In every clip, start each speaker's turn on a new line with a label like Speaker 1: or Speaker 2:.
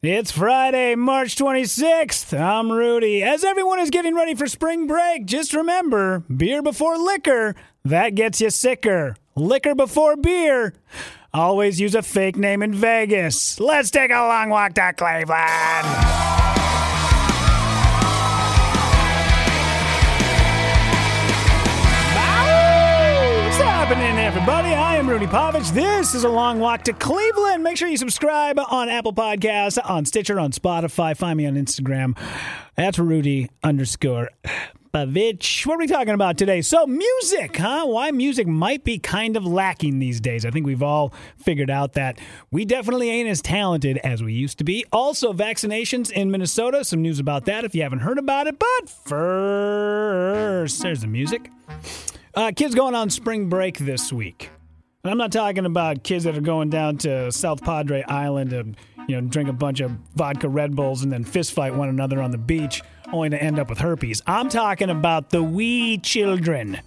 Speaker 1: It's Friday, March 26th. I'm Rudy. As everyone is getting ready for spring break, just remember beer before liquor, that gets you sicker. Liquor before beer. Always use a fake name in Vegas. Let's take a long walk to Cleveland. Happening, everybody? I am Rudy Pavich. This is a long walk to Cleveland. Make sure you subscribe on Apple Podcasts, on Stitcher, on Spotify. Find me on Instagram. That's Rudy underscore Pavich. What are we talking about today? So, music, huh? Why music might be kind of lacking these days. I think we've all figured out that we definitely ain't as talented as we used to be. Also, vaccinations in Minnesota. Some news about that if you haven't heard about it. But first, there's the music. Uh, kids going on spring break this week. And I'm not talking about kids that are going down to South Padre Island to, you know, drink a bunch of vodka Red Bulls and then fist fight one another on the beach, only to end up with herpes. I'm talking about the wee children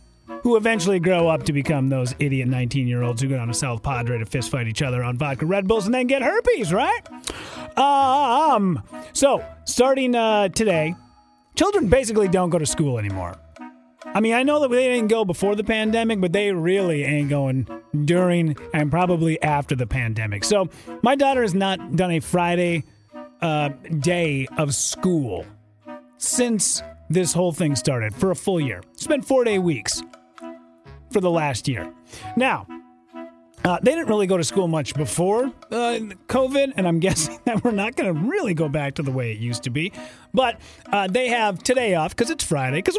Speaker 1: who eventually grow up to become those idiot 19 year olds who go down to South Padre to fist fight each other on vodka Red Bulls and then get herpes, right? Um, so starting uh, today, children basically don't go to school anymore. I mean, I know that they didn't go before the pandemic, but they really ain't going during and probably after the pandemic. So my daughter has not done a Friday uh, day of school since this whole thing started for a full year. It's been four day weeks for the last year. Now, uh, they didn't really go to school much before uh, COVID, and I'm guessing that we're not going to really go back to the way it used to be. But uh, they have today off because it's Friday. Because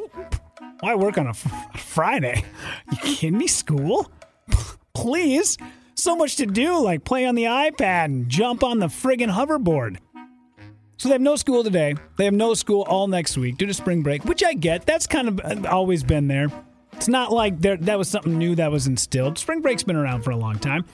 Speaker 1: why work on a Friday? You kidding me? School? Please. So much to do, like play on the iPad and jump on the friggin' hoverboard. So they have no school today. They have no school all next week due to spring break, which I get. That's kind of uh, always been there. It's not like that was something new that was instilled. Spring break's been around for a long time.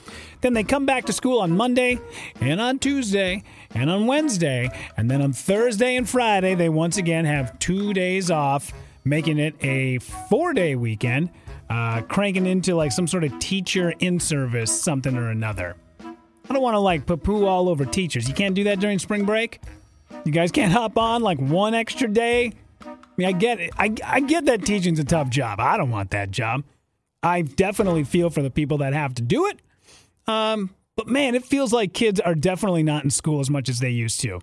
Speaker 1: Then they come back to school on Monday and on Tuesday and on Wednesday. And then on Thursday and Friday, they once again have two days off, making it a four day weekend, uh, cranking into like some sort of teacher in service, something or another. I don't want to like poo all over teachers. You can't do that during spring break. You guys can't hop on like one extra day. I mean, I get it. I, I get that teaching's a tough job. I don't want that job. I definitely feel for the people that have to do it. Um, but man, it feels like kids are definitely not in school as much as they used to.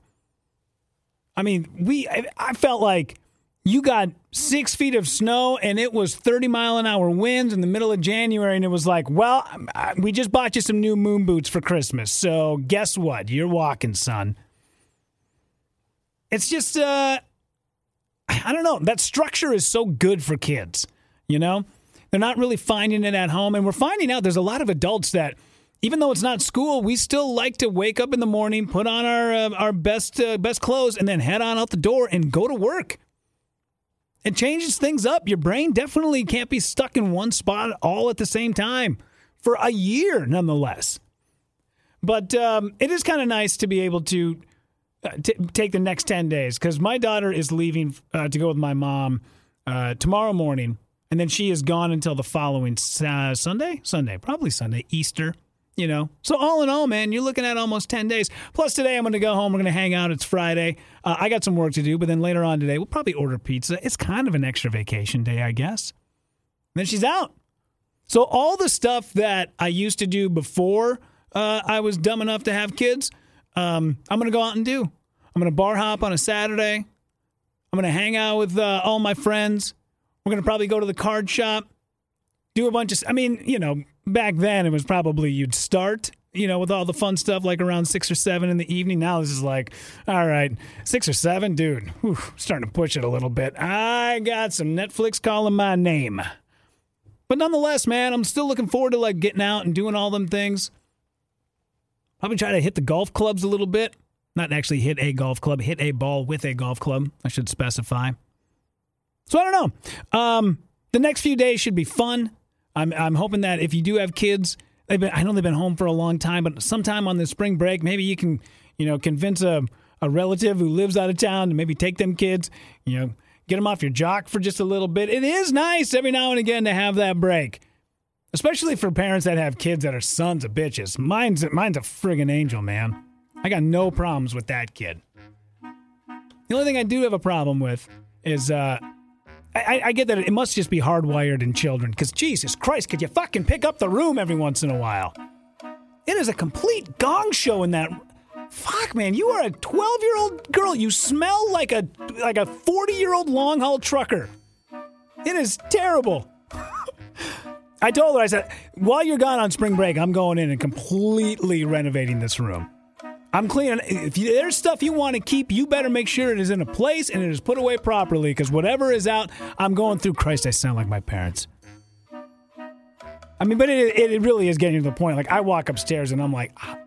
Speaker 1: I mean, we I, I felt like you got six feet of snow and it was 30 mile an hour winds in the middle of January, and it was like, well, we just bought you some new moon boots for Christmas. So guess what? You're walking, son. It's just, uh, I don't know. That structure is so good for kids, you know? They're not really finding it at home. And we're finding out there's a lot of adults that, even though it's not school, we still like to wake up in the morning, put on our, uh, our best, uh, best clothes, and then head on out the door and go to work. It changes things up. Your brain definitely can't be stuck in one spot all at the same time for a year, nonetheless. But um, it is kind of nice to be able to uh, t- take the next 10 days because my daughter is leaving uh, to go with my mom uh, tomorrow morning. And then she is gone until the following Sunday? Sunday, probably Sunday, Easter, you know. So, all in all, man, you're looking at almost 10 days. Plus, today I'm going to go home. We're going to hang out. It's Friday. Uh, I got some work to do, but then later on today, we'll probably order pizza. It's kind of an extra vacation day, I guess. And then she's out. So, all the stuff that I used to do before uh, I was dumb enough to have kids, um, I'm going to go out and do. I'm going to bar hop on a Saturday. I'm going to hang out with uh, all my friends. We're going to probably go to the card shop, do a bunch of, I mean, you know, back then it was probably you'd start, you know, with all the fun stuff like around six or seven in the evening. Now this is like, all right, six or seven, dude, whew, starting to push it a little bit. I got some Netflix calling my name. But nonetheless, man, I'm still looking forward to like getting out and doing all them things. Probably try to hit the golf clubs a little bit. Not actually hit a golf club, hit a ball with a golf club. I should specify. So I don't know. Um, the next few days should be fun. I'm, I'm hoping that if you do have kids, they've been, I know they've been home for a long time, but sometime on the spring break, maybe you can, you know, convince a, a relative who lives out of town to maybe take them kids, you know, get them off your jock for just a little bit. It is nice every now and again to have that break, especially for parents that have kids that are sons of bitches. Mine's mine's a friggin' angel, man. I got no problems with that kid. The only thing I do have a problem with is uh, I, I, get that it must just be hardwired in children because Jesus Christ, could you fucking pick up the room every once in a while? It is a complete gong show in that. Fuck, man, you are a 12 year old girl. You smell like a like a 40 year old long haul trucker. It is terrible. I told her, I said, while you're gone on spring break, I'm going in and completely renovating this room. I'm cleaning. If you, there's stuff you want to keep, you better make sure it is in a place and it is put away properly. Because whatever is out, I'm going through. Christ, I sound like my parents. I mean, but it, it really is getting to the point. Like I walk upstairs and I'm like, ah,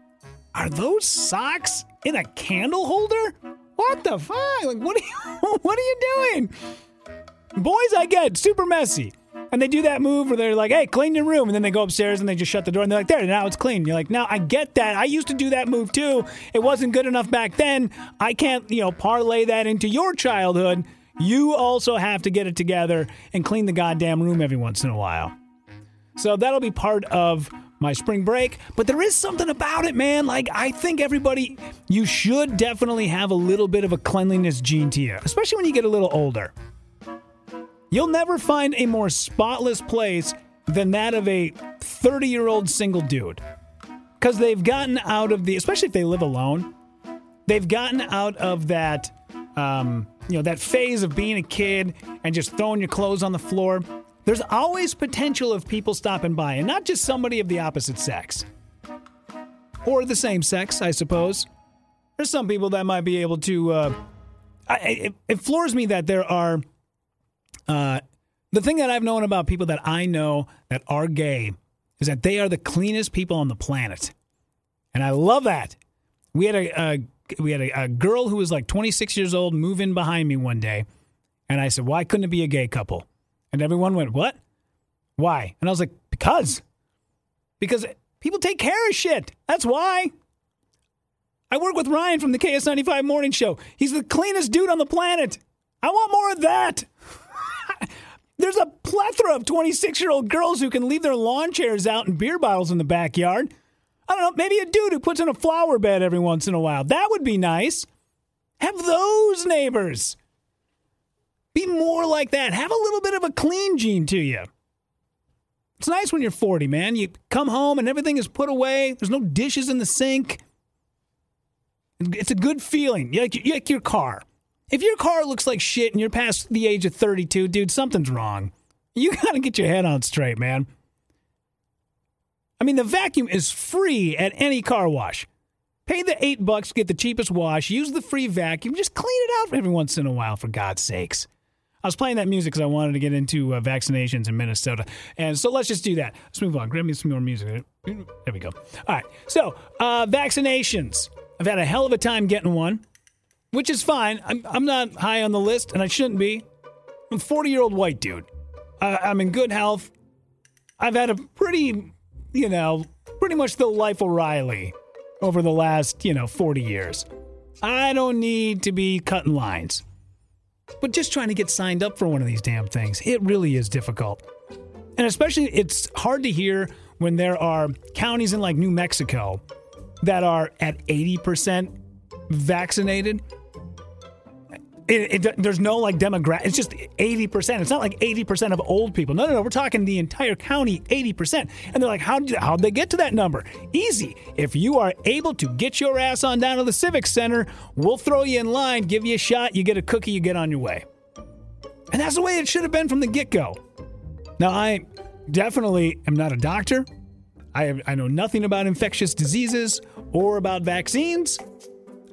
Speaker 1: are those socks in a candle holder? What the fuck? Like what are you what are you doing? Boys, I get super messy. And they do that move where they're like, hey, clean your room. And then they go upstairs and they just shut the door and they're like, there, now it's clean. You're like, now I get that. I used to do that move too. It wasn't good enough back then. I can't, you know, parlay that into your childhood. You also have to get it together and clean the goddamn room every once in a while. So that'll be part of my spring break. But there is something about it, man. Like, I think everybody, you should definitely have a little bit of a cleanliness gene to you, especially when you get a little older. You'll never find a more spotless place than that of a 30 year old single dude. Because they've gotten out of the, especially if they live alone, they've gotten out of that, um, you know, that phase of being a kid and just throwing your clothes on the floor. There's always potential of people stopping by, and not just somebody of the opposite sex or the same sex, I suppose. There's some people that might be able to. Uh, I, it, it floors me that there are uh, the thing that I've known about people that I know that are gay is that they are the cleanest people on the planet, and I love that. We had a, a we had a, a, girl who was like 26 years old move in behind me one day, and I said, "Why couldn't it be a gay couple?" And everyone went, "What? Why?" And I was like, "Because, because people take care of shit. That's why." I work with Ryan from the KS95 Morning Show. He's the cleanest dude on the planet. I want more of that. There's a plethora of 26 year old girls who can leave their lawn chairs out and beer bottles in the backyard. I don't know, maybe a dude who puts in a flower bed every once in a while. That would be nice. Have those neighbors. Be more like that. Have a little bit of a clean gene to you. It's nice when you're 40, man. You come home and everything is put away. There's no dishes in the sink. It's a good feeling. You like, you like your car. If your car looks like shit and you're past the age of 32, dude, something's wrong. You got to get your head on straight, man. I mean, the vacuum is free at any car wash. Pay the eight bucks, get the cheapest wash, use the free vacuum, just clean it out every once in a while, for God's sakes. I was playing that music because I wanted to get into uh, vaccinations in Minnesota. And so let's just do that. Let's move on. Grab me some more music. There we go. All right. So, uh, vaccinations. I've had a hell of a time getting one which is fine. I'm, I'm not high on the list, and I shouldn't be. I'm a 40 year old white dude. I, I'm in good health. I've had a pretty, you know, pretty much the life O'Reilly over the last, you know, 40 years. I don't need to be cutting lines. But just trying to get signed up for one of these damn things, it really is difficult. And especially, it's hard to hear when there are counties in like New Mexico that are at 80% vaccinated it, it, there's no like demographic. It's just 80%. It's not like 80% of old people. No, no, no. We're talking the entire county, 80%. And they're like, how did how'd they get to that number? Easy. If you are able to get your ass on down to the Civic Center, we'll throw you in line, give you a shot, you get a cookie, you get on your way. And that's the way it should have been from the get go. Now, I definitely am not a doctor. I, have, I know nothing about infectious diseases or about vaccines.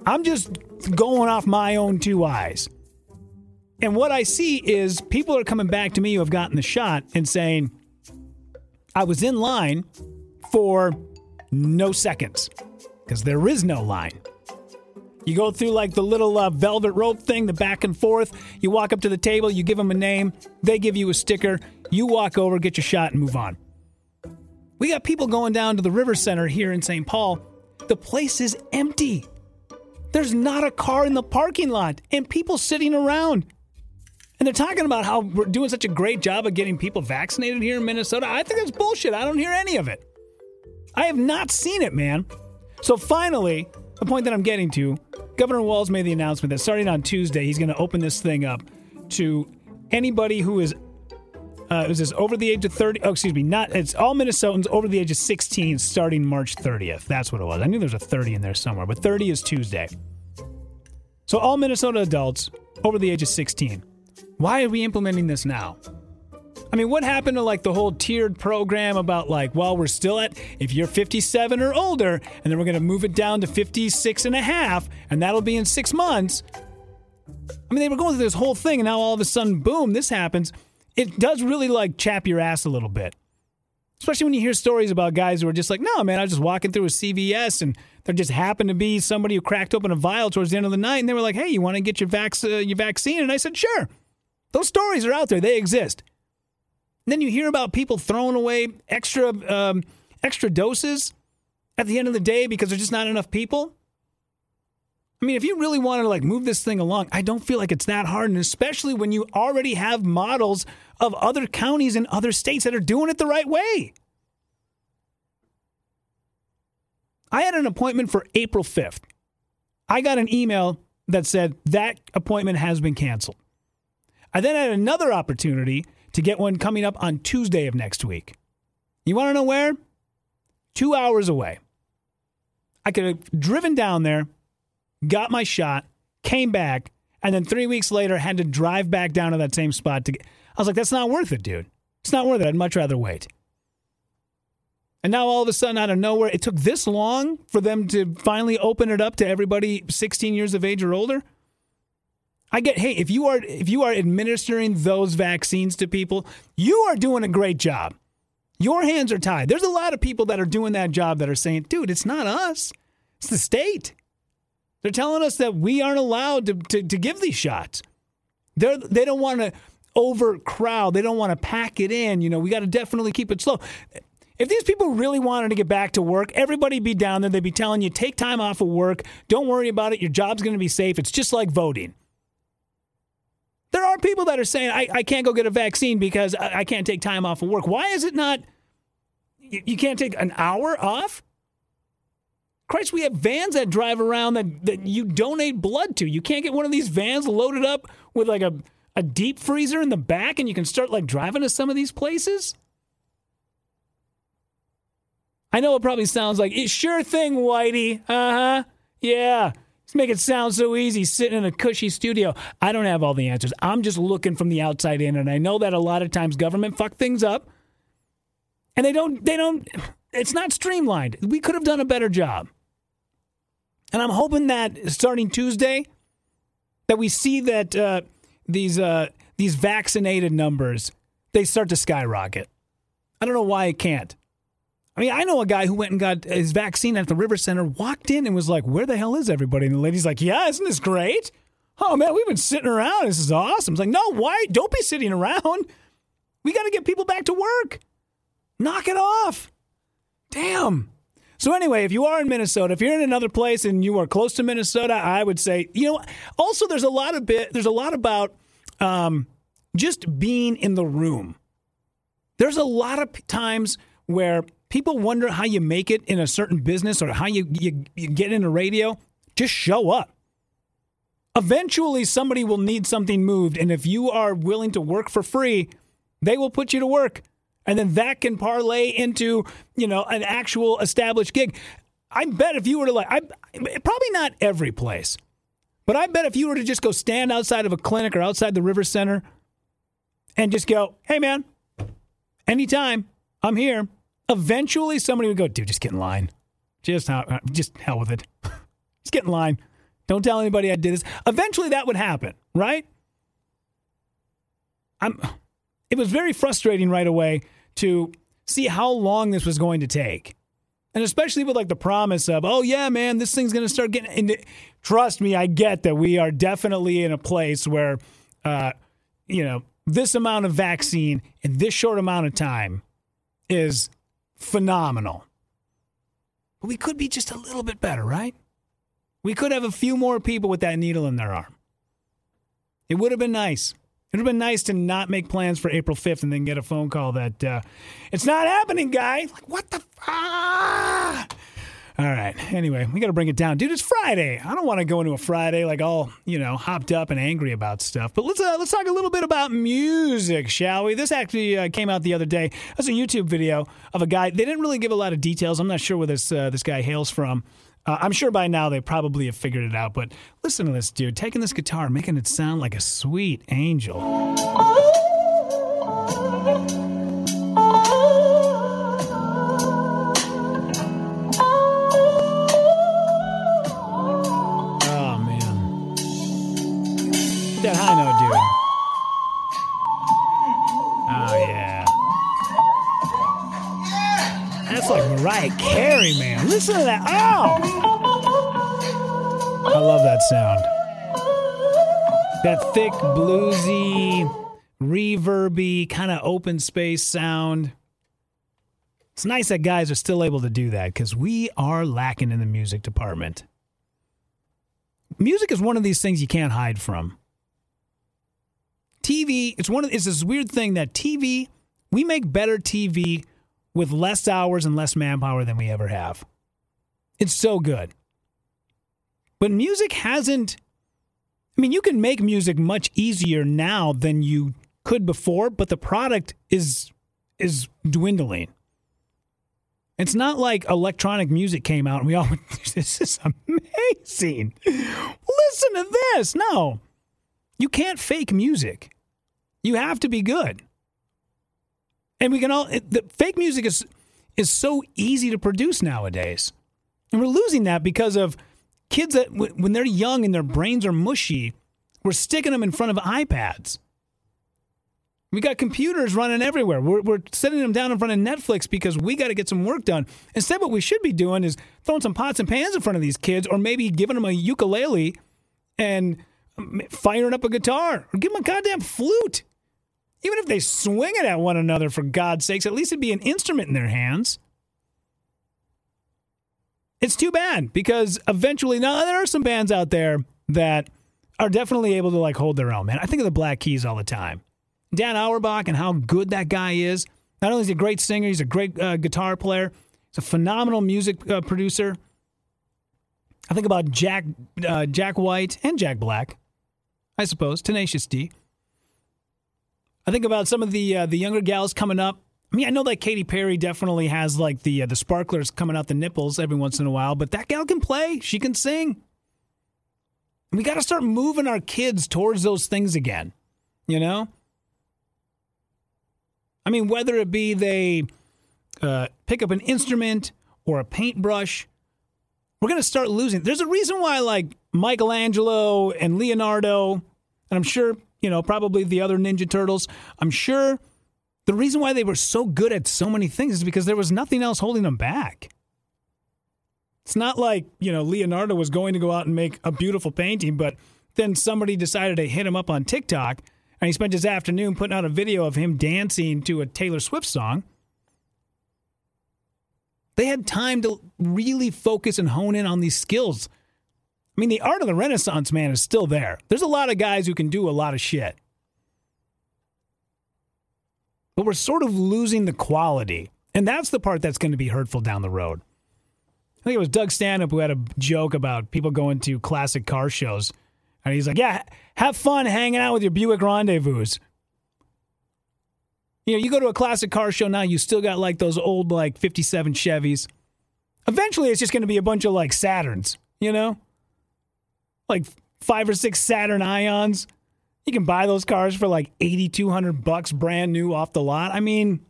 Speaker 1: I'm just going off my own two eyes. And what I see is people are coming back to me who have gotten the shot and saying, I was in line for no seconds because there is no line. You go through like the little uh, velvet rope thing, the back and forth. You walk up to the table, you give them a name, they give you a sticker. You walk over, get your shot, and move on. We got people going down to the River Center here in St. Paul. The place is empty. There's not a car in the parking lot and people sitting around. And they're talking about how we're doing such a great job of getting people vaccinated here in Minnesota. I think that's bullshit. I don't hear any of it. I have not seen it, man. So finally, the point that I'm getting to, Governor Walz made the announcement that starting on Tuesday, he's going to open this thing up to anybody who is uh, is this over the age of 30? Oh, excuse me, not it's all Minnesotans over the age of 16 starting March 30th. That's what it was. I knew there was a 30 in there somewhere, but 30 is Tuesday. So all Minnesota adults over the age of 16. Why are we implementing this now? I mean, what happened to like the whole tiered program about like, well, we're still at if you're 57 or older, and then we're going to move it down to 56 and a half, and that'll be in six months. I mean, they were going through this whole thing, and now all of a sudden, boom, this happens. It does really like chap your ass a little bit. Especially when you hear stories about guys who are just like, no, man, I was just walking through a CVS and there just happened to be somebody who cracked open a vial towards the end of the night and they were like, hey, you want to get your, vac- uh, your vaccine? And I said, sure. Those stories are out there, they exist. And then you hear about people throwing away extra um, extra doses at the end of the day because there's just not enough people. I mean, if you really want to like move this thing along, I don't feel like it's that hard, and especially when you already have models of other counties and other states that are doing it the right way. I had an appointment for April 5th. I got an email that said that appointment has been canceled. I then had another opportunity to get one coming up on Tuesday of next week. You want to know where? Two hours away. I could have driven down there, got my shot, came back, and then three weeks later had to drive back down to that same spot to get. I was like, that's not worth it, dude. It's not worth it. I'd much rather wait. And now all of a sudden, out of nowhere, it took this long for them to finally open it up to everybody 16 years of age or older. I get, hey, if you are if you are administering those vaccines to people, you are doing a great job. Your hands are tied. There's a lot of people that are doing that job that are saying, dude, it's not us. It's the state. They're telling us that we aren't allowed to, to, to give these shots. They're, they don't want to overcrowd. They don't want to pack it in. You know, we got to definitely keep it slow. If these people really wanted to get back to work, everybody'd be down there. They'd be telling you, take time off of work. Don't worry about it. Your job's going to be safe. It's just like voting. There are people that are saying, I, I can't go get a vaccine because I, I can't take time off of work. Why is it not, you, you can't take an hour off? Christ, we have vans that drive around that, that you donate blood to. You can't get one of these vans loaded up with like a, a deep freezer in the back and you can start like driving to some of these places? I know it probably sounds like, sure thing, Whitey. Uh huh. Yeah. Just make it sound so easy sitting in a cushy studio. I don't have all the answers. I'm just looking from the outside in, and I know that a lot of times government fuck things up. And they don't, they don't, it's not streamlined. We could have done a better job. And I'm hoping that starting Tuesday, that we see that uh, these uh, these vaccinated numbers they start to skyrocket. I don't know why it can't. I mean, I know a guy who went and got his vaccine at the River Center, walked in and was like, Where the hell is everybody? And the lady's like, Yeah, isn't this great? Oh man, we've been sitting around. This is awesome. It's like, No, why? Don't be sitting around. We got to get people back to work. Knock it off. Damn. So anyway, if you are in Minnesota, if you're in another place and you are close to Minnesota, I would say, you know, also there's a lot of bit there's a lot about um, just being in the room. There's a lot of times where people wonder how you make it in a certain business or how you, you, you get into radio, just show up. Eventually, somebody will need something moved. And if you are willing to work for free, they will put you to work. And then that can parlay into, you know, an actual established gig. I bet if you were to like, I probably not every place, but I bet if you were to just go stand outside of a clinic or outside the River Center and just go, hey man, anytime, I'm here. Eventually, somebody would go, dude, just get in line. Just, uh, just hell with it. just get in line. Don't tell anybody I did this. Eventually, that would happen, right? I'm. It was very frustrating right away to see how long this was going to take. And especially with like the promise of, oh yeah, man, this thing's gonna start getting. And trust me, I get that we are definitely in a place where, uh, you know, this amount of vaccine in this short amount of time is phenomenal. But we could be just a little bit better, right? We could have a few more people with that needle in their arm. It would have been nice. It would have been nice to not make plans for April 5th and then get a phone call that uh, it's not happening, guy. Like, what the? F- ah! All right. Anyway, we got to bring it down, dude. It's Friday. I don't want to go into a Friday like all you know, hopped up and angry about stuff. But let's uh, let's talk a little bit about music, shall we? This actually uh, came out the other day. That's a YouTube video of a guy. They didn't really give a lot of details. I'm not sure where this uh, this guy hails from. Uh, I'm sure by now they probably have figured it out. But listen to this dude taking this guitar, making it sound like a sweet angel. Oh man, that high note, dude. Oh yeah. That's like Mariah Carey, man. Listen to that. Oh! I love that sound. That thick, bluesy, reverby, kind of open space sound. It's nice that guys are still able to do that because we are lacking in the music department. Music is one of these things you can't hide from. TV, it's one of it's this weird thing that TV, we make better TV with less hours and less manpower than we ever have. It's so good. But music hasn't I mean, you can make music much easier now than you could before, but the product is is dwindling. It's not like electronic music came out and we all this is amazing. Listen to this. No. You can't fake music. You have to be good. And we can all it, the fake music is is so easy to produce nowadays. And we're losing that because of kids that w- when they're young and their brains are mushy, we're sticking them in front of iPads. We got computers running everywhere. We're, we're sitting them down in front of Netflix because we got to get some work done. Instead, what we should be doing is throwing some pots and pans in front of these kids, or maybe giving them a ukulele and um, firing up a guitar, or give them a goddamn flute. Even if they swing it at one another, for God's sakes, at least it'd be an instrument in their hands. It's too bad because eventually, now there are some bands out there that are definitely able to like hold their own, man. I think of the Black Keys all the time. Dan Auerbach and how good that guy is. Not only is he a great singer, he's a great uh, guitar player. He's a phenomenal music uh, producer. I think about Jack uh, Jack White and Jack Black, I suppose. Tenacious D. I think about some of the uh, the younger gals coming up. I mean, I know that Katy Perry definitely has like the uh, the sparklers coming out the nipples every once in a while, but that gal can play. She can sing. We got to start moving our kids towards those things again. You know. I mean, whether it be they uh, pick up an instrument or a paintbrush, we're going to start losing. There's a reason why, like Michelangelo and Leonardo, and I'm sure you know probably the other Ninja Turtles. I'm sure the reason why they were so good at so many things is because there was nothing else holding them back. It's not like, you know, Leonardo was going to go out and make a beautiful painting, but then somebody decided to hit him up on TikTok and he spent his afternoon putting out a video of him dancing to a Taylor Swift song. They had time to really focus and hone in on these skills. I mean, the art of the Renaissance man is still there. There's a lot of guys who can do a lot of shit. But we're sort of losing the quality. And that's the part that's going to be hurtful down the road. I think it was Doug Stanhope who had a joke about people going to classic car shows. And he's like, yeah, have fun hanging out with your Buick Rendezvous. You know, you go to a classic car show now, you still got like those old, like 57 Chevys. Eventually, it's just going to be a bunch of like Saturns, you know? Like five or six Saturn Ions. You can buy those cars for like 8200 bucks brand new off the lot. I mean,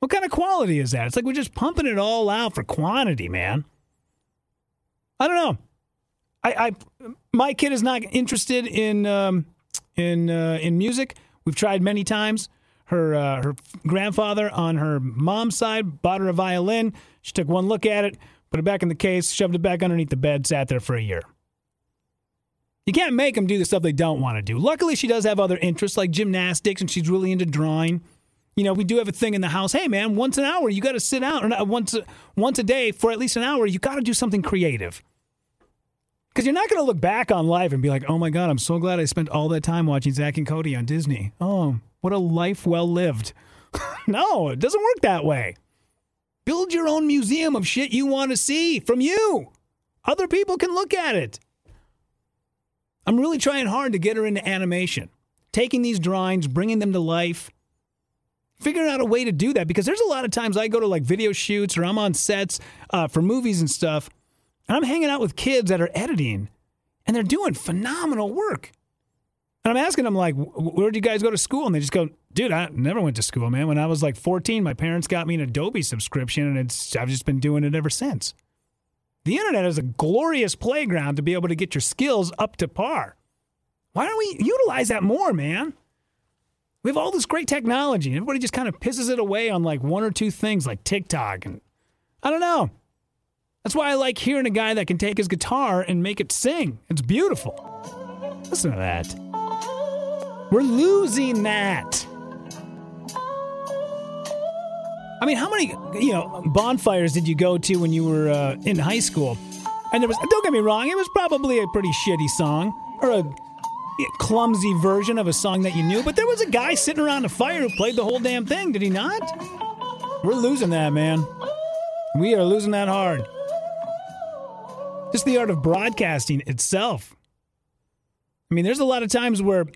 Speaker 1: what kind of quality is that? It's like we're just pumping it all out for quantity, man. I don't know. I, I my kid is not interested in um, in uh, in music. We've tried many times. Her uh, her grandfather on her mom's side bought her a violin. She took one look at it, put it back in the case, shoved it back underneath the bed, sat there for a year. You can't make them do the stuff they don't want to do. Luckily, she does have other interests like gymnastics, and she's really into drawing. You know, we do have a thing in the house. Hey, man, once an hour, you got to sit out, or not, once once a day for at least an hour. You got to do something creative. Because you're not going to look back on life and be like, oh my God, I'm so glad I spent all that time watching Zack and Cody on Disney. Oh, what a life well lived. no, it doesn't work that way. Build your own museum of shit you want to see from you. Other people can look at it. I'm really trying hard to get her into animation, taking these drawings, bringing them to life, figuring out a way to do that because there's a lot of times I go to like video shoots or I'm on sets uh, for movies and stuff and I'm hanging out with kids that are editing and they're doing phenomenal work. And I'm asking them, like, where did you guys go to school? And they just go, dude, I never went to school, man. When I was like 14, my parents got me an Adobe subscription and it's, I've just been doing it ever since. The internet is a glorious playground to be able to get your skills up to par. Why don't we utilize that more, man? We have all this great technology. And everybody just kind of pisses it away on like one or two things like TikTok. And I don't know. That's why I like hearing a guy that can take his guitar and make it sing. It's beautiful. Listen to that. We're losing that. I mean, how many you know bonfires did you go to when you were uh, in high school? And there was don't get me wrong, it was probably a pretty shitty song or a clumsy version of a song that you knew, but there was a guy sitting around a fire who played the whole damn thing, did he not? We're losing that, man. We are losing that hard. Just the art of broadcasting itself. I mean, there's a lot of times where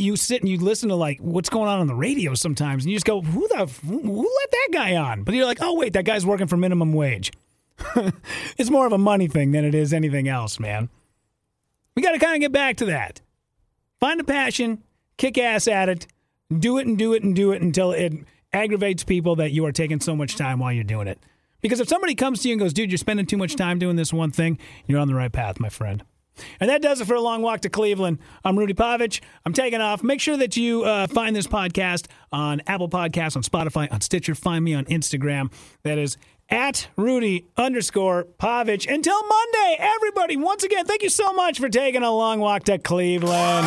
Speaker 1: you sit and you listen to like what's going on on the radio sometimes, and you just go, "Who the who let that guy on?" But you're like, "Oh wait, that guy's working for minimum wage." it's more of a money thing than it is anything else, man. We got to kind of get back to that. Find a passion, kick ass at it, do it and do it and do it until it aggravates people that you are taking so much time while you're doing it. Because if somebody comes to you and goes, dude, you're spending too much time doing this one thing, you're on the right path, my friend. And that does it for a long walk to Cleveland. I'm Rudy Pavich. I'm taking off. Make sure that you uh, find this podcast on Apple Podcasts, on Spotify, on Stitcher. Find me on Instagram. That is at Rudy underscore Pavich. Until Monday, everybody, once again, thank you so much for taking a long walk to Cleveland.